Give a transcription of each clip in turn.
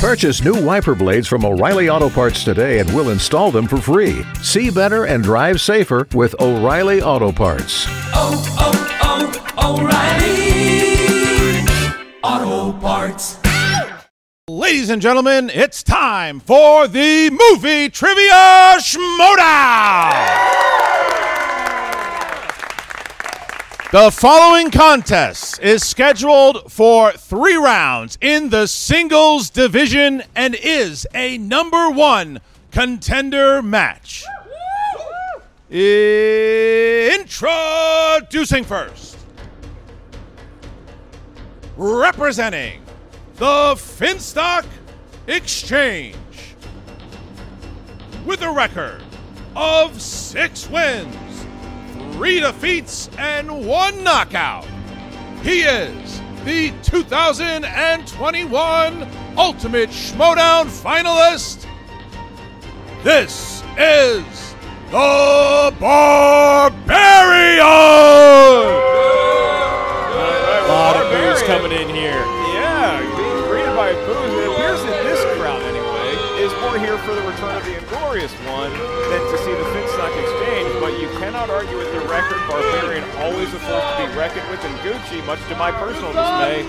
Purchase new wiper blades from O'Reilly Auto Parts today and we'll install them for free. See better and drive safer with O'Reilly Auto Parts. Oh, oh, oh, O'Reilly Auto Parts. Ladies and gentlemen, it's time for the movie trivia schmodown. The following contest is scheduled for three rounds in the singles division and is a number one contender match. Introducing first, representing the Finstock Exchange with a record of six wins three defeats and one knockout. He is the 2021 Ultimate Schmodown finalist. This is the Barbarian. A lot of booze coming in here. Yeah, being greeted by booze. It appears that this crowd, anyway, is more here for the return of the Inglorious One than to see the Finstock Exchange. But you cannot argue with the record. Barbarian always a force to be reckoned with, and Gucci, much to my personal dismay,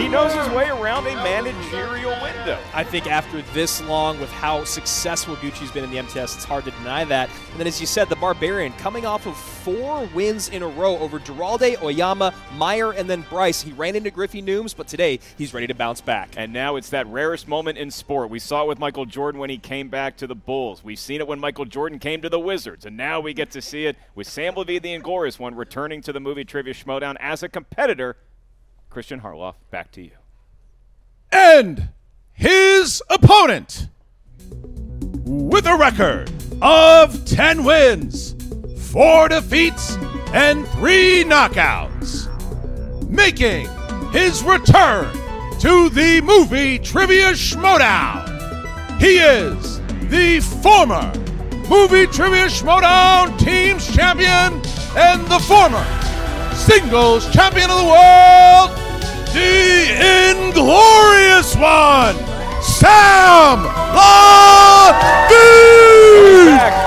he knows his way around a managerial window. I think after this long, with how successful Gucci's been in the MTS, it's hard to deny that. And then, as you said, the Barbarian coming off of four wins in a row over Giralde, Oyama, Meyer, and then Bryce. He ran into Griffey Nooms, but today he's ready to bounce back. And now it's that rarest moment in sport. We saw it with Michael Jordan when he came back to the Bulls. We've seen it when Michael Jordan came to the Wizards. And now we get to see it with Sam Levine, the Inglorious One, returning to the movie Trivia Schmodown as a competitor. Kristian Harloff, back to you. And his opponent with a record of 10 wins, 4 defeats, and 3 knockouts. Making his return to the movie Trivia Schmodown. He is the former Movie Trivia Schmodown Teams Champion and the former Singles Champion of the World, the Inglorious One, Sam Levine!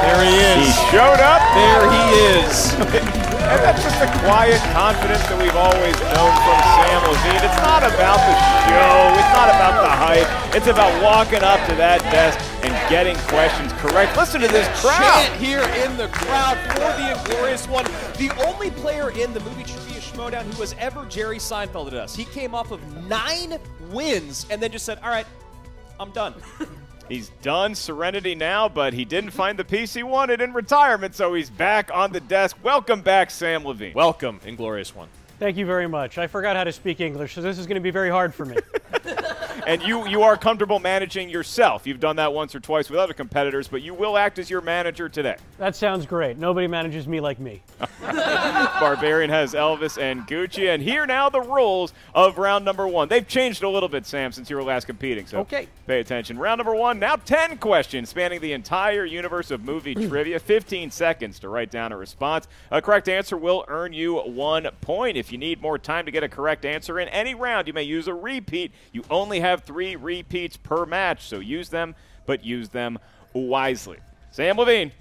There he is. He showed up. There he is. and that's just the quiet confidence that we've always known from Sam Levine. It's not about the show. It's not about the hype. It's about walking up to that desk and getting questions correct. Listen to this crowd. Chant here in the crowd for the Inglorious One. The only player in the movie Trivia Schmodown who was ever Jerry Seinfeld at us. He came off of nine wins and then just said, all right, I'm done. He's done Serenity now, but he didn't find the piece he wanted in retirement, so he's back on the desk. Welcome back, Sam Levine. Welcome, Inglorious One. Thank you very much. I forgot how to speak English, so this is going to be very hard for me. and you you are comfortable managing yourself. You've done that once or twice with other competitors, but you will act as your manager today. That sounds great. Nobody manages me like me. Barbarian has Elvis and Gucci, and here now the rules of round number one. They've changed a little bit, Sam, since you were last competing. So Okay. pay attention. Round number one. Now ten questions spanning the entire universe of movie trivia. Fifteen seconds to write down a response. A correct answer will earn you one point. If you need more time to get a correct answer in any round, you may use a repeat. You only have three repeats per match, so use them, but use them wisely. Sam Levine,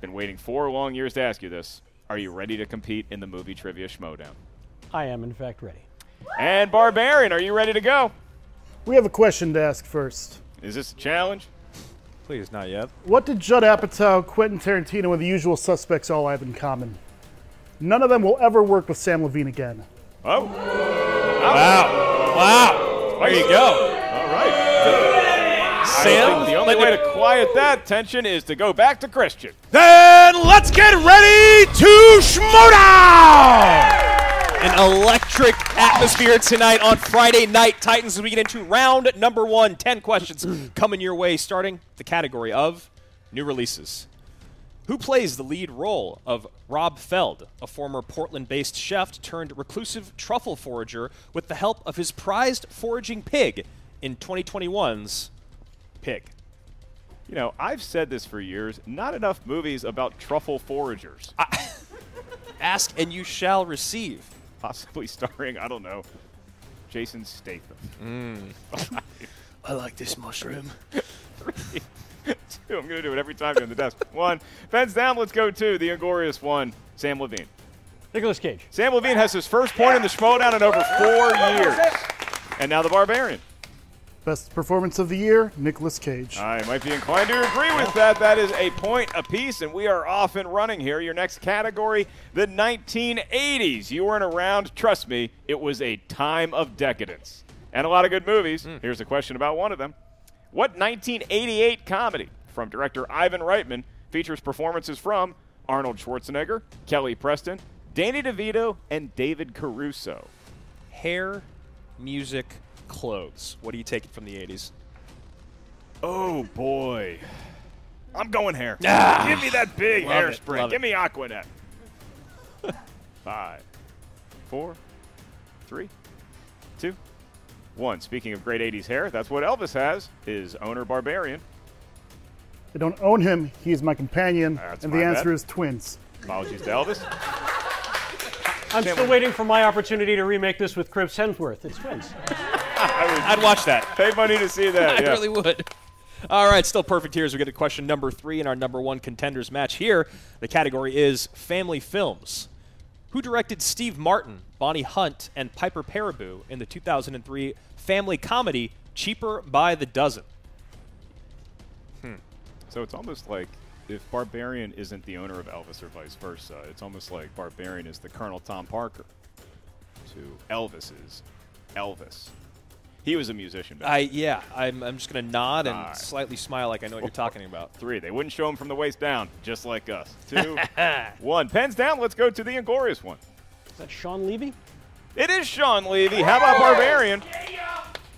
been waiting four long years to ask you this. Are you ready to compete in the movie Trivia Schmodown? I am, in fact, ready. And Barbarian, are you ready to go? We have a question to ask first. Is this a challenge? Please, not yet. What did Judd Apatow, Quentin Tarantino, and the usual suspects all have in common? None of them will ever work with Sam Levine again. Oh. Wow. Wow. There you go. All right. Sam, the only way to quiet that tension is to go back to Christian. Then let's get ready to Schmodown! An electric atmosphere tonight on Friday Night Titans as we get into round number one. 10 questions coming your way, starting the category of new releases. Who plays the lead role of Rob Feld, a former Portland based chef turned reclusive truffle forager with the help of his prized foraging pig in 2021's Pig? You know, I've said this for years. Not enough movies about truffle foragers. Ask and you shall receive. Possibly starring, I don't know, Jason Statham. Mm. I like this mushroom. Three, two. I'm going to do it every time you're in the desk. One. Pens down. Let's go two. The inglorious one. Sam Levine. Nicolas Cage. Sam Levine has his first point in the Schmodown in over four years. And now the Barbarian. Best performance of the year, Nicolas Cage. I might be inclined to agree with that. That is a point apiece, and we are off and running here. Your next category, the 1980s. You weren't around. Trust me, it was a time of decadence. And a lot of good movies. Hmm. Here's a question about one of them. What 1988 comedy from director Ivan Reitman features performances from Arnold Schwarzenegger, Kelly Preston, Danny DeVito, and David Caruso? Hair, music, clothes. What do you take from the 80s? Oh boy. I'm going hair. Ah. Give me that big Love it, hairspray. Give it. me Aquanet. Five, four, three, two, one. Speaking of great 80s hair, that's what Elvis has, his owner Barbarian. I don't own him. He is my companion. That's and my the answer bad. is twins. Apologies to Elvis. I'm still waiting for my opportunity to remake this with Chris Hemsworth. It's twins. I'd watch that. Pay money to see that. I yeah. really would. All right, still perfect here as we get to question number three in our number one contenders match here. The category is family films. Who directed Steve Martin, Bonnie Hunt, and Piper Perabo in the 2003 family comedy Cheaper by the Dozen? Hmm. So it's almost like if Barbarian isn't the owner of Elvis or vice versa, it's almost like Barbarian is the Colonel Tom Parker to Elvis's Elvis. He was a musician. back I yeah, I'm, I'm just gonna nod and Five. slightly smile like I know what you're talking about. Three. They wouldn't show him from the waist down, just like us. Two, one. Pens down. Let's go to the Inglorious one. Is that Shawn Levy? It is Shawn Levy. How about Barbarian?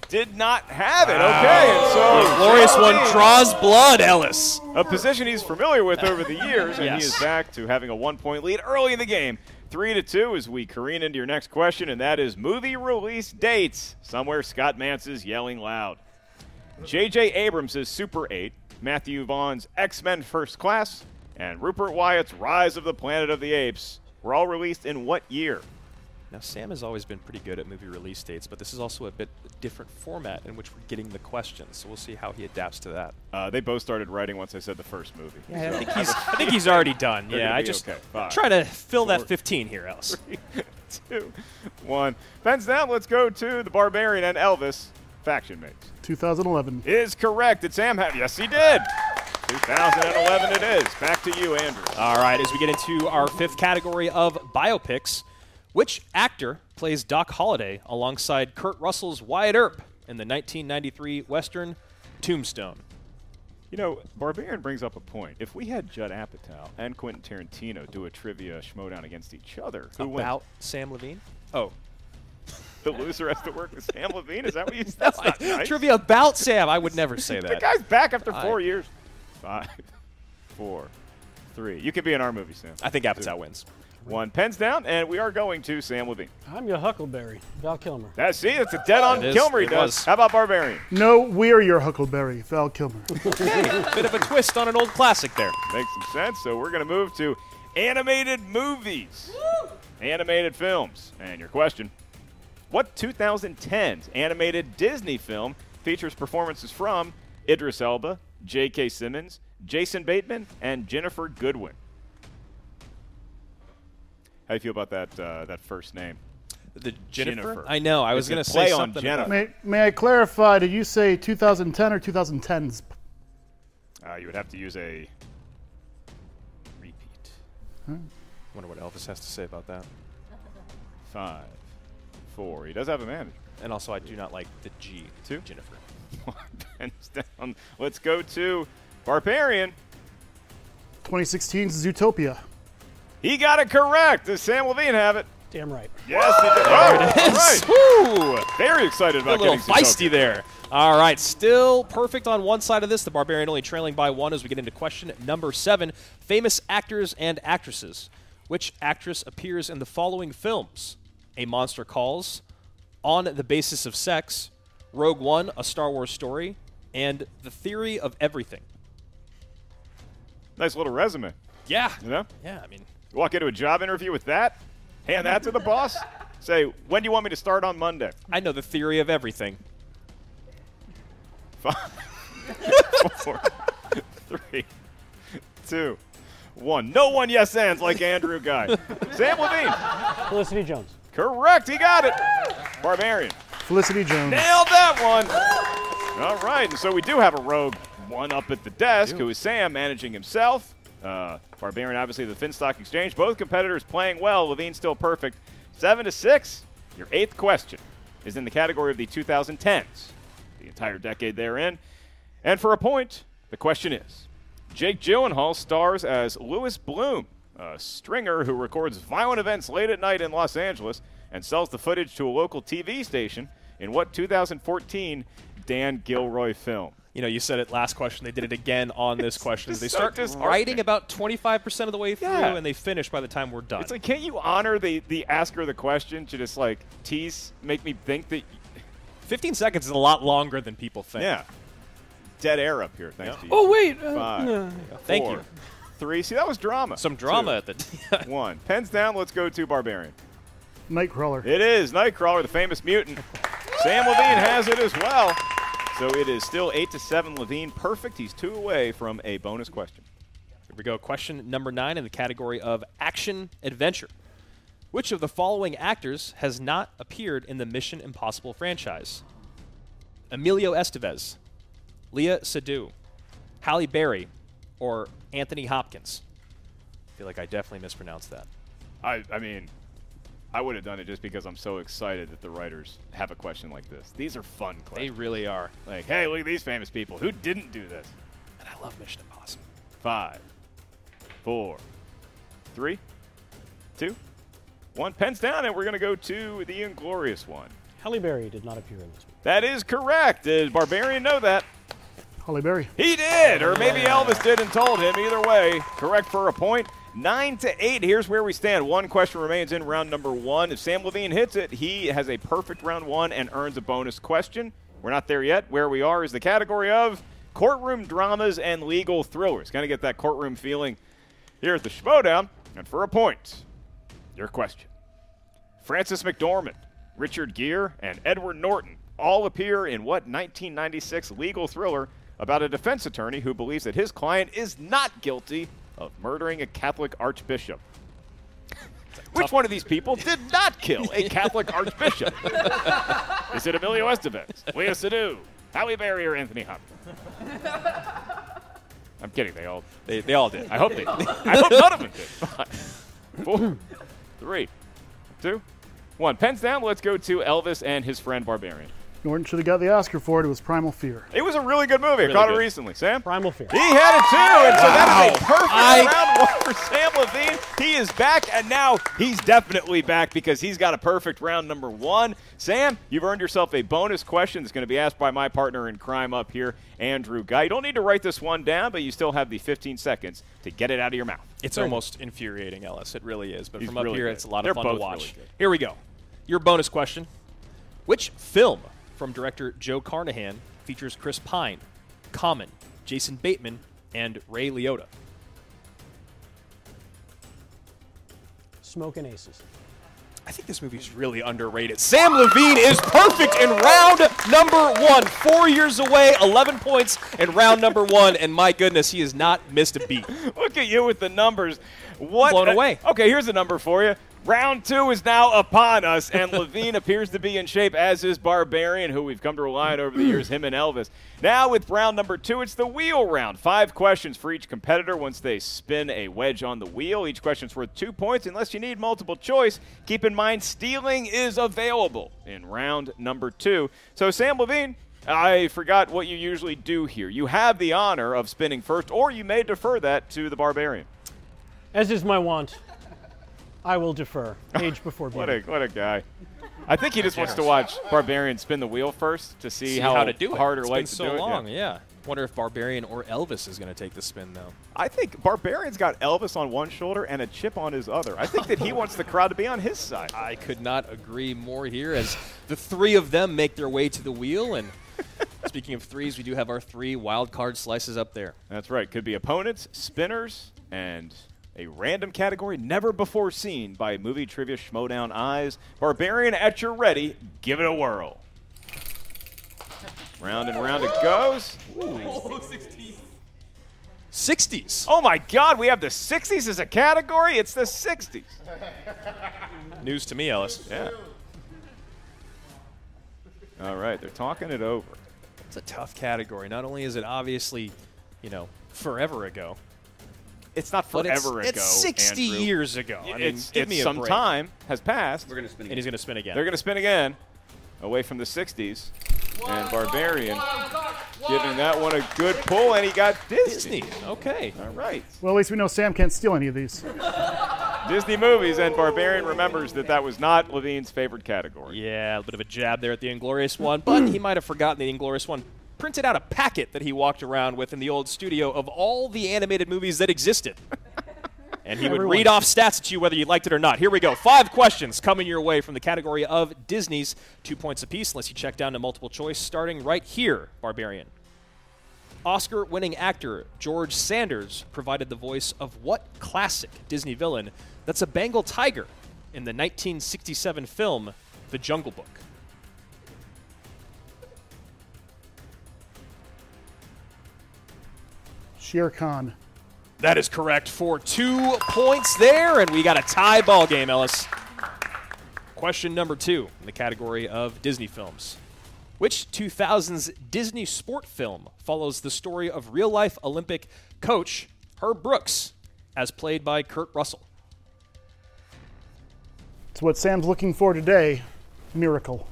Did not have it. Okay, and so Glorious Shawn one Levy, draws blood, Ellis. a position he's familiar with over the years, and he is back to having a one-point lead early in the game. Three to two as we careen into your next question, and that is movie release dates. Somewhere Scott Mantz is yelling loud. J.J. Abrams' Super 8, Matthew Vaughn's X Men First Class, and Rupert Wyatt's Rise of the Planet of the Apes were all released in what year? Now, Sam has always been pretty good at movie release dates, but this is also a bit different format in which we're getting the questions. So we'll see how he adapts to that. Uh, they both started writing once I said the first movie. I So- think he's, I think he's already done. They're yeah, I just okay. Five, try to fill four, that 15 here, else. two, one. Pens down. Let's go to the Barbarian and Elvis. Faction mates 2011. is correct. Did Sam have? Yes, he did. 2011 it is. Back to you, Andrew. All right, as we get into our fifth category of biopics, which actor plays Doc Holliday alongside Kurt Russell's Wyatt Earp in the 1993 Western Tombstone? You know, Barbarian brings up a point. If we had Judd Apatow and Quentin Tarantino do a trivia schmodown against each other, who wins? About Sam Levine? Oh, The loser has to work with Sam Levine. Is that what you said? Not nice. trivia about Sam. I would never say that. The guy's back after I- four years. Five, four, three. You could be in our movie, Sam. I think Apatow wins. One pens down, and we are going to Sam Levine. I'm your Huckleberry, Val Kilmer. That's see, that's a dead on It is. Kilmer he does. was. How about Barbarian? No, we're your Huckleberry, Val Kilmer. Bit of a twist on an old classic there. Makes some sense. So we're going to move to animated movies, animated films. And your question What 2010's animated Disney film features performances from Idris Elba, J.K. Simmons, Jason Bateman, and Ginnifer Goodwin? How do you feel about that uh, that first name? The Jennifer? Jennifer. I know. I was It's a going to say on something. Jennifer. may, may I clarify? Did you say 2010 or 2010s? Uh, you would have to use a repeat. wonder what Elvis has to say about that. Five, four. He does have a manager. And also, I do not like the G. Two? Jennifer. Pens down. Let's go to Barbarian. 2016's Zootopia. He got it correct. Does Sam Levine have it? Damn right. Yes, he did. There it Oh, is. all right. Very excited A about little getting feisty Zootopia. there. All right, still perfect on one side of this. The Barbarian only trailing by one as we get into question number seven. Famous actors and actresses. Which actress appears in the following films? A Monster Calls, On the Basis of Sex, Rogue One, A Star Wars Story, and The Theory of Everything. Nice little resume. Yeah. You know? Yeah, I mean, You walk into a job interview with that, hand that to the boss, say, when do you want me to start on Monday? I know the theory of everything. Five, four, three, two, one. No one yes ands like Andrew Guy. Sam Levine. Felicity Jones. Correct. He got it. Barbarian. Felicity Jones. Nailed that one. All right. And so we do have a rogue one up at the desk who is Sam managing himself. Uh, Barbarian, obviously, the Finstock Exchange. Both competitors playing well. Levine still perfect. Seven to six. Your eighth question is in the category of the 2010s, the entire decade they're in. And for a point, the question is Jake Gyllenhaal stars as Louis Bloom, a stringer who records violent events late at night in Los Angeles and sells the footage to a local TV station in what 2014 Dan Gilroy film? You know, you said it last question. They did it again on this question. They so start disheartening. writing about 25% of the way through, Yeah. and they finish by the time we're done. It's like, can't you honor the, the asker of the question to just like tease, make me think that, 15 seconds is a lot longer than people think. yeah, dead air up here, thanks to you. Oh wait. Uh, Five, no. Thank four, you. Three. See, that was drama. Some drama Two, at the One. Pens down. Let's go to Barbarian. Nightcrawler. It is Nightcrawler, the famous mutant. Sam Levine has it as well. So it is still eight to seven. Levine perfect. He's two away from a bonus question. Here we go. Question number nine in the category of action adventure. Which of the following actors has not appeared in the Mission Impossible franchise? Emilio Estevez, Léa Seydoux, Halle Berry, or Anthony Hopkins? I feel like I definitely mispronounced that. I, I mean, I would have done it just because I'm so excited that the writers have a question like this. These are fun They really are. like, hey, look at these famous people. Who didn't do this? And I love Mission Impossible. Five, four, three, two, one. Pens down, and we're going to go to the inglorious one. Halle Berry did not appear in this one. That is correct. Did Barbarian know that? Holly Berry. He did, or maybe Elvis did and told him. Either way, correct for a point. Nine to eight. Here's where we stand. One question remains in round number one. If Sam Levine hits it, he has a perfect round one and earns a bonus question. We're not there yet. Where we are is the category of courtroom dramas and legal thrillers. Kind of get that courtroom feeling here at the Schmodown. And for a point, your question. Frances McDormand, Richard Gere, and Edward Norton all appear in what 1996 legal thriller about a defense attorney who believes that his client is not guilty of murdering a Catholic archbishop. Which one of these people did not kill a Catholic archbishop? is it Emilio Estevez, Léa Seydoux, Howie Berry, or Anthony Hopkins? I'm kidding. They all They, they all did. I hope they. I hope none of them did. Five, four, three, two, one. Pens down. Let's go to Elvis and his friend Barbarian. Norton should have got the Oscar for it. It was Primal Fear. It was a really good movie. I caught good. it recently. Sam. Primal Fear. He had it too, and so that is a perfect I- round one for Sam Levine. He is back, and now he's definitely back because he's got a perfect round number one. Sam, you've earned yourself a bonus question that's going to be asked by my partner in crime up here, Andrew Guy. You don't need to write this one down, but you still have the 15 seconds to get it out of your mouth. It's almost infuriating, Ellis. It really is. But He's from up really here, good. it's a lot They're of fun both to watch. really good. Here we go. Your bonus question: Which film from director Joe Carnahan features Chris Pine, Common, Jason Bateman, and Ray Liotta? Smoking Aces. I think this movie is really underrated. Sam Levine is perfect in round number one. Four years away, 11 points in round number one, and my goodness, he has not missed a beat. Look at you with the numbers. What? Blown away. Okay, here's a number for you. Round two is now upon us, and Levine appears to be in shape, as is Barbarian, who we've come to rely on over the years, him and Elvis. Now, with round number two, it's the wheel round. Five questions for each competitor once they spin a wedge on the wheel. Each question's worth two points. Unless you need multiple choice, keep in mind stealing is available in round number two. So, Sam Levine, I forgot what you usually do here. You have the honor of spinning first, or you may defer that to the Barbarian. As is my wont, I will defer. Age before What a beauty. what a guy. I think he just wants to watch Barbarian spin the wheel first to see, See how, how to do it. hard or It's light been to so do long. it. Yeah. Wonder if Barbarian or Elvis is going to take the spin though. I think Barbarian's got Elvis on one shoulder and a chip on his other. I think that he wants the crowd to be on his side. I could not agree more here as the three of them make their way to the wheel. And speaking of threes, we do have our three wild card slices up there. That's right. Could be opponents, spinners, and a random category never before seen by movie trivia schmodown eyes. Barbarian at your ready. Give it a whirl. Round and round it goes. 60s. Oh my God, we have the 60s as a category? It's the 60s. News to me, Ellis. Yeah. All right, they're talking it over. It's a tough category. Not only is it obviously, you know, forever ago, It's not but it's, forever ago. it's 60 Andrew. years ago. I mean, it's, give it's me a some break. time has passed. We're gonna spin And he's going to spin again. They're going to spin again, away from the 60s. And Barbarian giving that one a good pull, and he got Disney. Disney. Okay. All right. Well, at least we know Sam can't steal any of these. Disney movies, and Barbarian remembers that that was not Levine's favorite category. Yeah, a bit of a jab there at the Inglorious One, but he might have forgotten the Inglorious One printed out a packet that he walked around with in the old studio of all the animated movies that existed. And he would Everyone. read off stats at you whether you liked it or not. Here we go. Five questions coming your way from the category of Disney's. Two points apiece, unless you check down to multiple choice, starting right here, Barbarian. Oscar winning actor George Sanders provided the voice of what classic Disney villain that's a Bengal tiger in the 1967 film The Jungle Book? Shere Khan. That is correct for two points there, and we got a tie ball game, Ellis. Question number two in the category of Disney films. Which 2000s Disney sport film follows the story of real life Olympic coach Herb Brooks, as played by Kurt Russell? It's what Sam's looking for today. Miracle.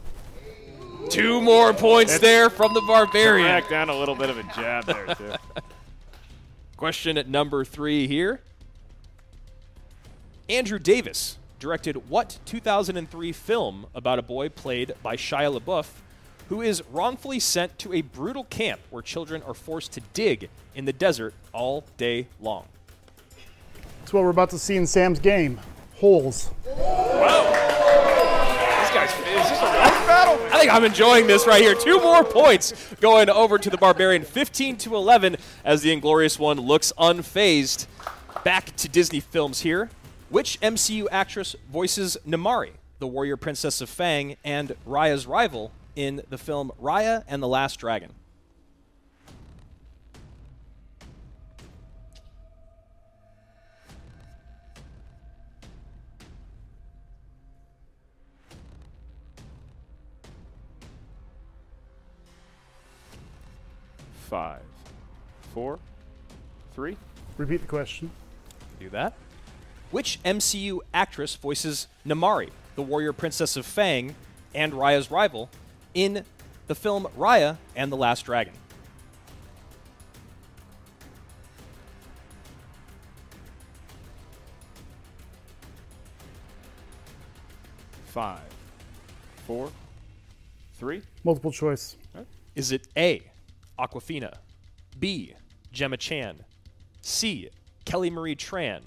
Two more points there from the Barbarian. Back down a little bit of a jab there, too. Question at number three here. Andrew Davis directed what 2003 film about a boy played by Shia LaBeouf who is wrongfully sent to a brutal camp where children are forced to dig in the desert all day long? It's what we're about to see in Sam's game. Holes. Battle? I think I'm enjoying this right here. Two more points going over to the Barbarian, 15 to 11, as the Inglorious One looks unfazed. Back to Disney films here. Which MCU actress voices Namaari, the warrior princess of Fang, and Raya's rival in the film Raya and the Last Dragon? Five, four, three. Repeat the question. Do that. Which MCU actress voices Namaari, the warrior princess of Fang, and Raya's rival in the film Raya and the Last Dragon? Five, four, three. Multiple choice. Is it A, Awkwafina, B, Gemma Chan, C, Kelly Marie Tran,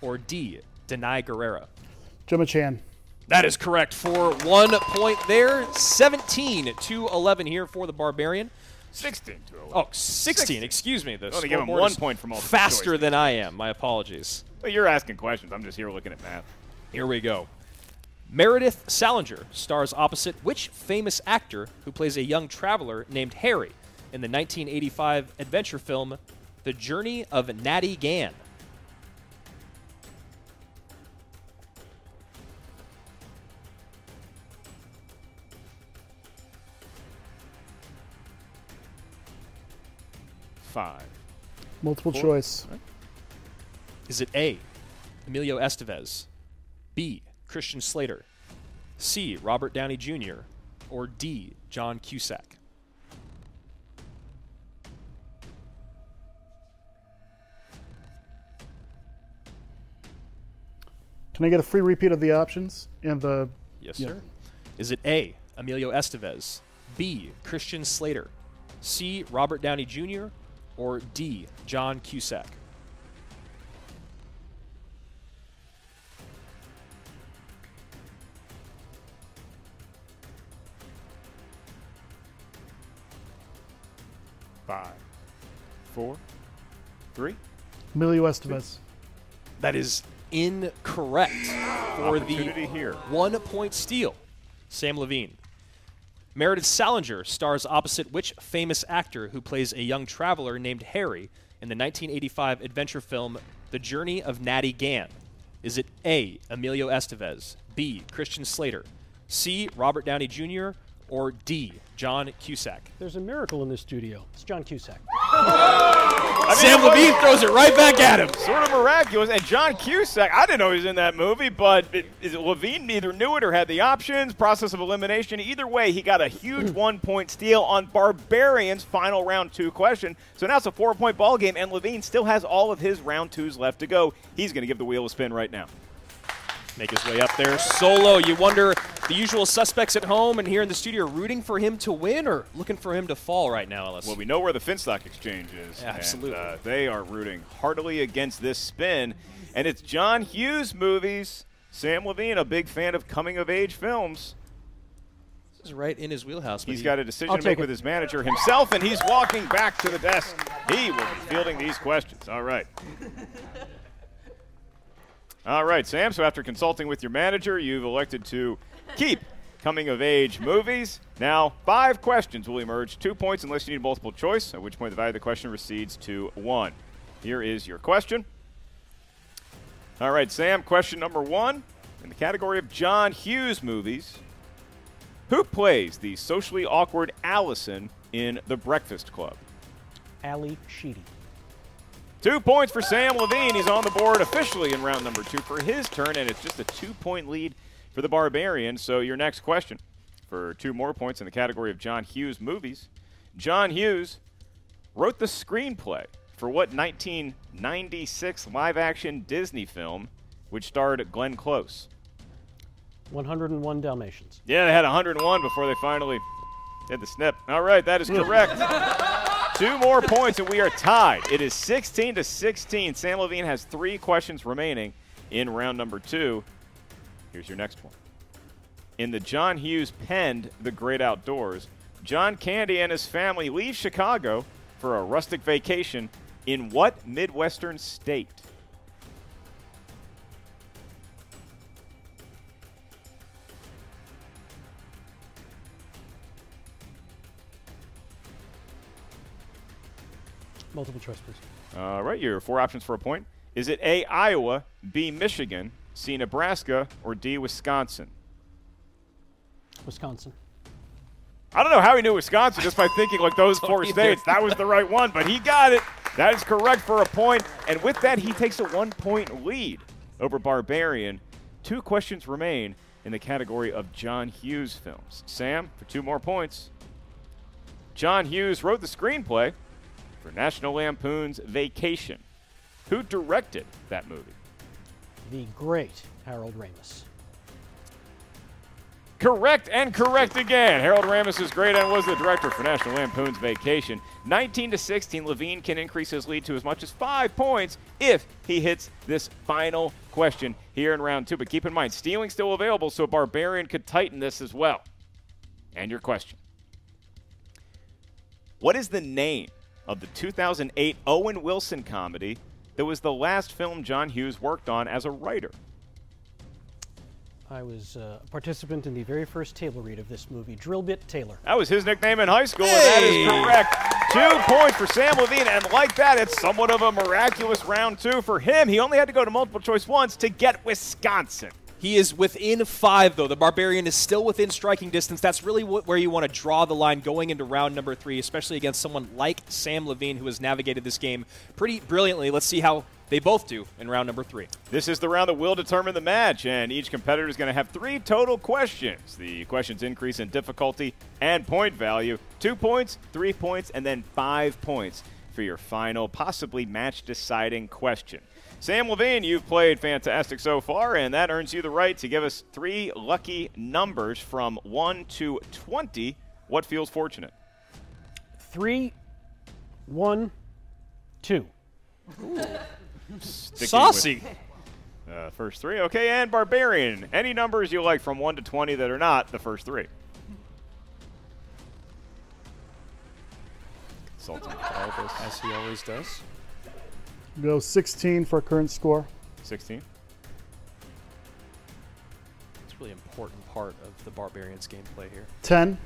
or D, Denai Guerrera? Gemma Chan. That is correct for one point there. 17 to 11 here for the Barbarian. 16 to 11. Oh, 16, excuse me. The give him one is point for multiple Faster choice. than I am. My apologies. Well, you're asking questions. I'm just here looking at math. Here we go. Meredith Salenger stars opposite which famous actor who plays a young traveler named Harry in the 1985 adventure film The Journey of Natty Gann? Five. Multiple Four. choice. Is it A, Emilio Estevez, B, Christian Slater, C, Robert Downey Jr., or D, John Cusack? Can I get a free repeat of the options and the? Yes, Yeah. sir. Is it A. Emilio Estevez, B. Christian Slater, C. Robert Downey Jr., or D. John Cusack? Five, four, three. Emilio Estevez. That is incorrect for the Opportunity here. one point steal. Sam Levine. Meredith Salenger stars opposite which famous actor who plays a young traveler named Harry in the 1985 adventure film The Journey of Natty Gann? Is it A. Emilio Estevez, B. Christian Slater, C. Robert Downey Jr., or D. John Cusack? There's a miracle in this studio. It's John Cusack. Sam Levine throws it right back at him. Sort of miraculous. And John Cusack, I didn't know he was in that movie, but it, is it Levine neither knew it or had the options. Process of elimination. Either way, he got a huge hmm. one point steal on Barbarian's final round two question. So now it's a four point ball game, and Levine still has all of his round twos left to go. He's going to give the wheel a spin right now. Make his way up there solo. You wonder the usual suspects at home and here in the studio are rooting for him to win or looking for him to fall right now, Ellis. Well, we know where the Finstock Exchange is. Yeah, absolutely. And, uh, they are rooting heartily against this spin. And it's John Hughes movies. Sam Levine, a big fan of coming of age films. This is right in his wheelhouse. but He's he- got a decision I'll to make it. with his manager himself, and he's walking back to the desk. He will be fielding these questions. All right. All right, Sam. So after consulting with your manager, you've elected to keep coming of age movies. Now, five questions will emerge. Two points unless you need multiple choice, at which point the value of the question recedes to one. Here is your question. All right, Sam. Question number one in the category of John Hughes movies. Who plays the socially awkward Allison in The Breakfast Club? Ally Sheedy. Two points for Sam Levine. He's on the board officially in round number two for his turn, and it's just a two point lead for the Barbarian. So, your next question for two more points in the category of John Hughes movies. John Hughes wrote the screenplay for what 1996 live action Disney film which starred Glenn Close? 101 Dalmatians. Yeah, they had 101 before they finally did the snip. All right, that is correct. Two more points and we are tied. It is 16 to 16. Sam Levine has three questions remaining in round number two. Here's your next one. In the John Hughes penned The Great Outdoors, John Candy and his family leave Chicago for a rustic vacation in what Midwestern state? Multiple choice, please. All right, your four options for a point. Is it A, Iowa, B, Michigan, C, Nebraska, or D, Wisconsin? Wisconsin. I don't know how he knew Wisconsin just by thinking like those four states. That was the right one, but he got it. That is correct for a point. And with that, he takes a one point lead over Barbarian. Two questions remain in the category of John Hughes films. Sam, for two more points. John Hughes wrote the screenplay for National Lampoon's Vacation. Who directed that movie? The great Harold Ramis. Correct and correct again. Harold Ramis is great and was the director for National Lampoon's Vacation. 19 to 16, Levine can increase his lead to as much as five points if he hits this final question here in round two. But keep in mind, stealing still available, so Barbarian could tighten this as well. And your question: What is the name of the 2008 Owen Wilson comedy that was the last film John Hughes worked on as a writer? I was uh, a participant in the very first table read of this movie, Drillbit Taylor. That was his nickname in high school, and that is correct. Two points for Sam Levine, and like that, it's somewhat of a miraculous round two for him. He only had to go to multiple choice once to get Wisconsin. He is within five, though. The Barbarian is still within striking distance. That's really wh- where you want to draw the line going into round number three, especially against someone like Sam Levine, who has navigated this game pretty brilliantly. Let's see how they both do in round number three. This is the round that will determine the match, and each competitor is going to have three total questions. The questions increase in difficulty and point value two points, three points, and then five points. for your final, possibly match deciding question. Sam Levine, you've played fantastic so far, and that earns you the right to give us three lucky numbers from 1 to 20. What feels fortunate? Three, one, two. Sticking Saucy. with, uh, first three. Okay, and Barbarian. Any numbers you like from 1 to 20 that are not the first three? Consulting. As he always does. Go 16 for current score. 16. It's a really important part of the Barbarians gameplay here. 10.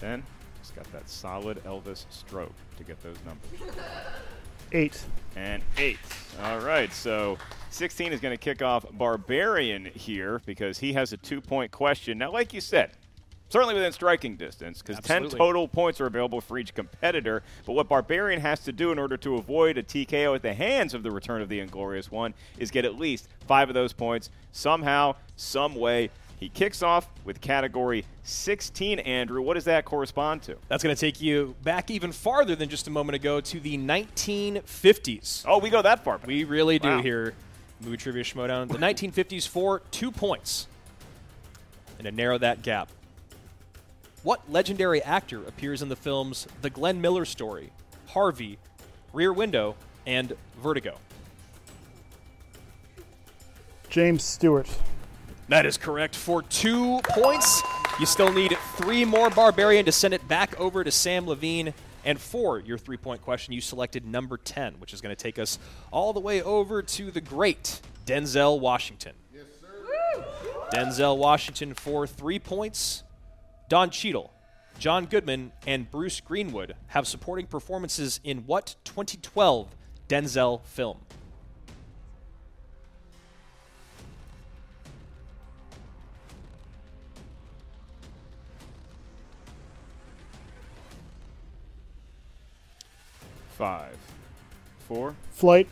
10. Just got that solid Elvis stroke to get those numbers. 8. And 8. All right, so 16 is going to kick off Barbarian here because he has a two point question. Now, like you said, certainly within striking distance because 10 total points are available for each competitor. But what Barbarian has to do in order to avoid a TKO at the hands of the Return of the Inglorious One is get at least five of those points somehow, some way. He kicks off with category 16. Andrew, what does that correspond to? That's going to take you back even farther than just a moment ago to the 1950s. Oh, we go that far. back. We really do Wow. here, Movie Trivia Schmodown. The 1950s for two points. And to narrow that gap. What legendary actor appears in the films The Glenn Miller Story, Harvey, Rear Window, and Vertigo? James Stewart. That is correct for two points. You still need three more Barbarian to send it back over to Sam Levine. And for your three point question, you selected number 10, which is going to take us all the way over to the great Denzel Washington. Yes, sir. Denzel Washington for three points. Don Cheadle, John Goodman, and Bruce Greenwood have supporting performances in what 2012 Denzel film? Five, four, Flight.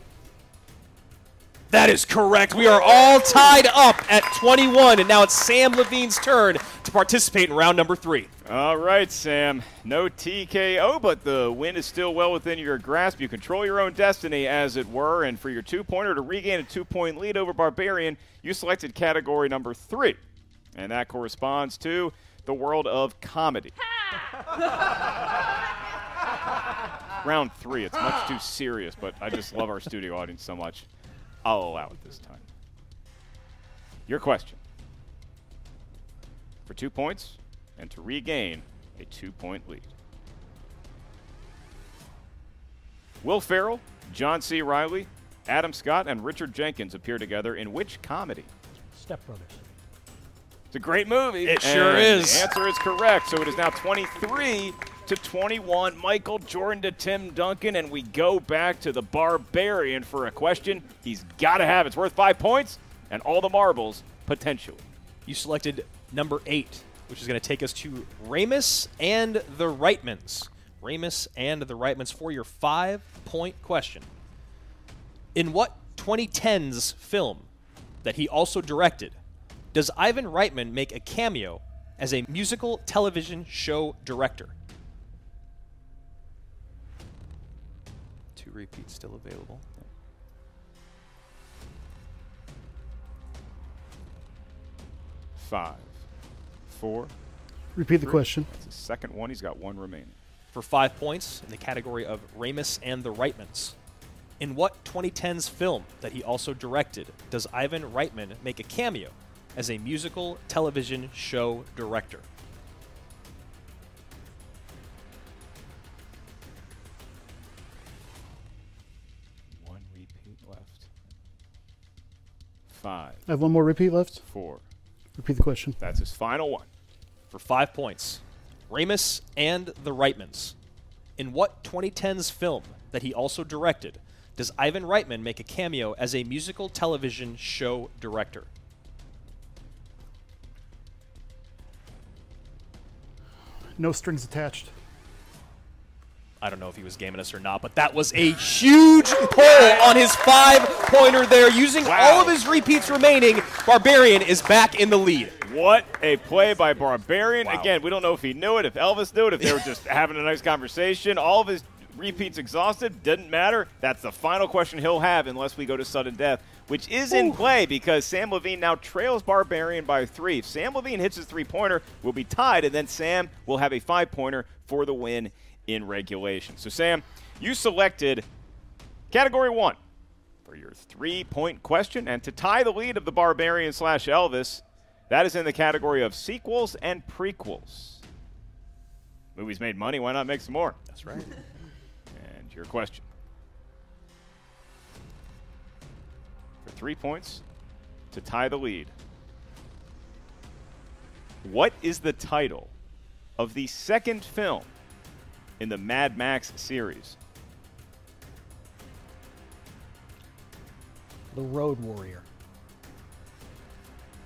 That is correct. We are all tied up at 21, and now it's Sam Levine's turn to participate in round number three. All right, Sam. No TKO, but the win is still well within your grasp. You control your own destiny, as it were. And for your two pointer to regain a two point lead over Barbarian, you selected category number three. And that corresponds to the world of comedy. Round three. It's much too serious, but I just love our studio audience so much. I'll allow it this time. Your question for two points and to regain a two point lead. Will Ferrell, John C. Reilly, Adam Scott, and Richard Jenkins appear together in which comedy? Step Brothers. It's a great movie. It sure is. The answer is correct. So it is now 23 to 21. Michael Jordan to Tim Duncan, and we go back to the Barbarian for a question he's got to have. It's worth five points and all the marbles potentially. You selected number eight, which is going to take us to Ramis and the Reitmans. Ramis and the Reitmans for your five point question. In what 2010s film that he also directed does Ivan Reitman make a cameo as a musical television show director? Two repeats still available. Five, four. Repeat the question. That's the second one. He's got one remaining. for five points in the category of Ramis and the Reitmans. In what 2010s film that he also directed does Ivan Reitman make a cameo as a musical television show director? Five, I have one more repeat left. four. Repeat the question. That's his final one. For five points, Ramis and the Reitmans. In what 2010s film that he also directed does Ivan Reitman make a cameo as a musical television show director? No strings attached. I don't know if he was gaming us or not, but that was a huge pull on his five pointer there. Using all of his repeats remaining, Barbarian is back in the lead. What a play by Barbarian. Wow. Again, we don't know if he knew it, if Elvis knew it, if they were just having a nice conversation. All of his repeats exhausted, didn't matter. That's the final question he'll have unless we go to sudden death, which is in play because Sam Levine now trails Barbarian by three. If Sam Levine hits his three pointer, we'll be tied, and then Sam will have a five pointer for the win in regulation. So, Sam, you selected category one for your three point question, and to tie the lead of the Barbarian slash Elvis, that is in the category of sequels and prequels. Movies made money, why not make some more? That's right. And your question. For three points to tie the lead. What is the title of the second film in the Mad Max series? The Road Warrior.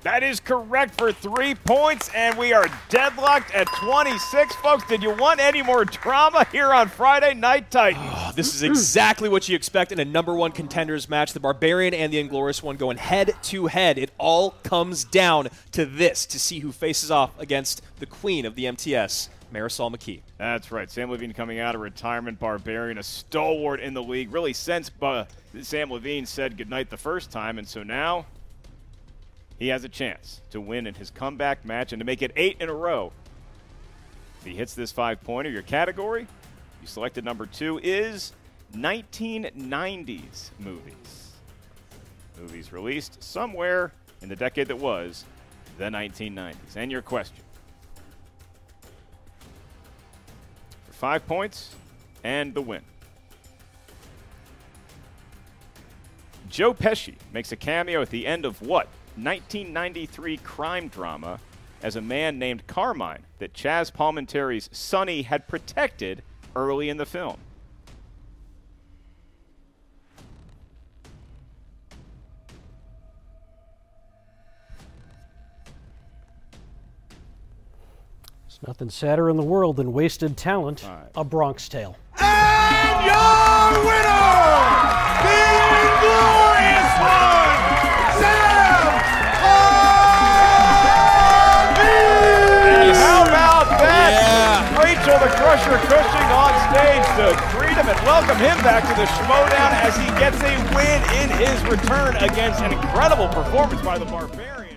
That is correct for three points, and we are deadlocked at 26. Folks, did you want any more drama here on Friday Night Titans? This is exactly what you expect in a number one contenders match. The Barbarian and the Inglorious one going head to head. It all comes down to this to see who faces off against the queen of the MTS, Marisol McKee. That's right. Samm Levine coming out of retirement, Barbarian, a stalwart in the league, really since uh, Samm Levine said goodnight the first time, and so now he has a chance to win in his comeback match and to make it eight in a row. If he hits this five pointer, your category, you selected number two, is 1990s movies. Movies released somewhere in the decade that was the 1990s. And your question. Five points and the win. Joe Pesci makes a cameo at the end of what 1993 crime drama as a man named Carmine that Chazz Palminteri's Sonny had protected early in the film. There's nothing sadder in the world than wasted talent. A Bronx Tale. And your winner, the inglorious one, Samm And how about that? Rachel the Crusher Cushing on stage to greet him and welcome him back to the Schmodown as he gets a win in his return against an incredible performance by the Barbarian.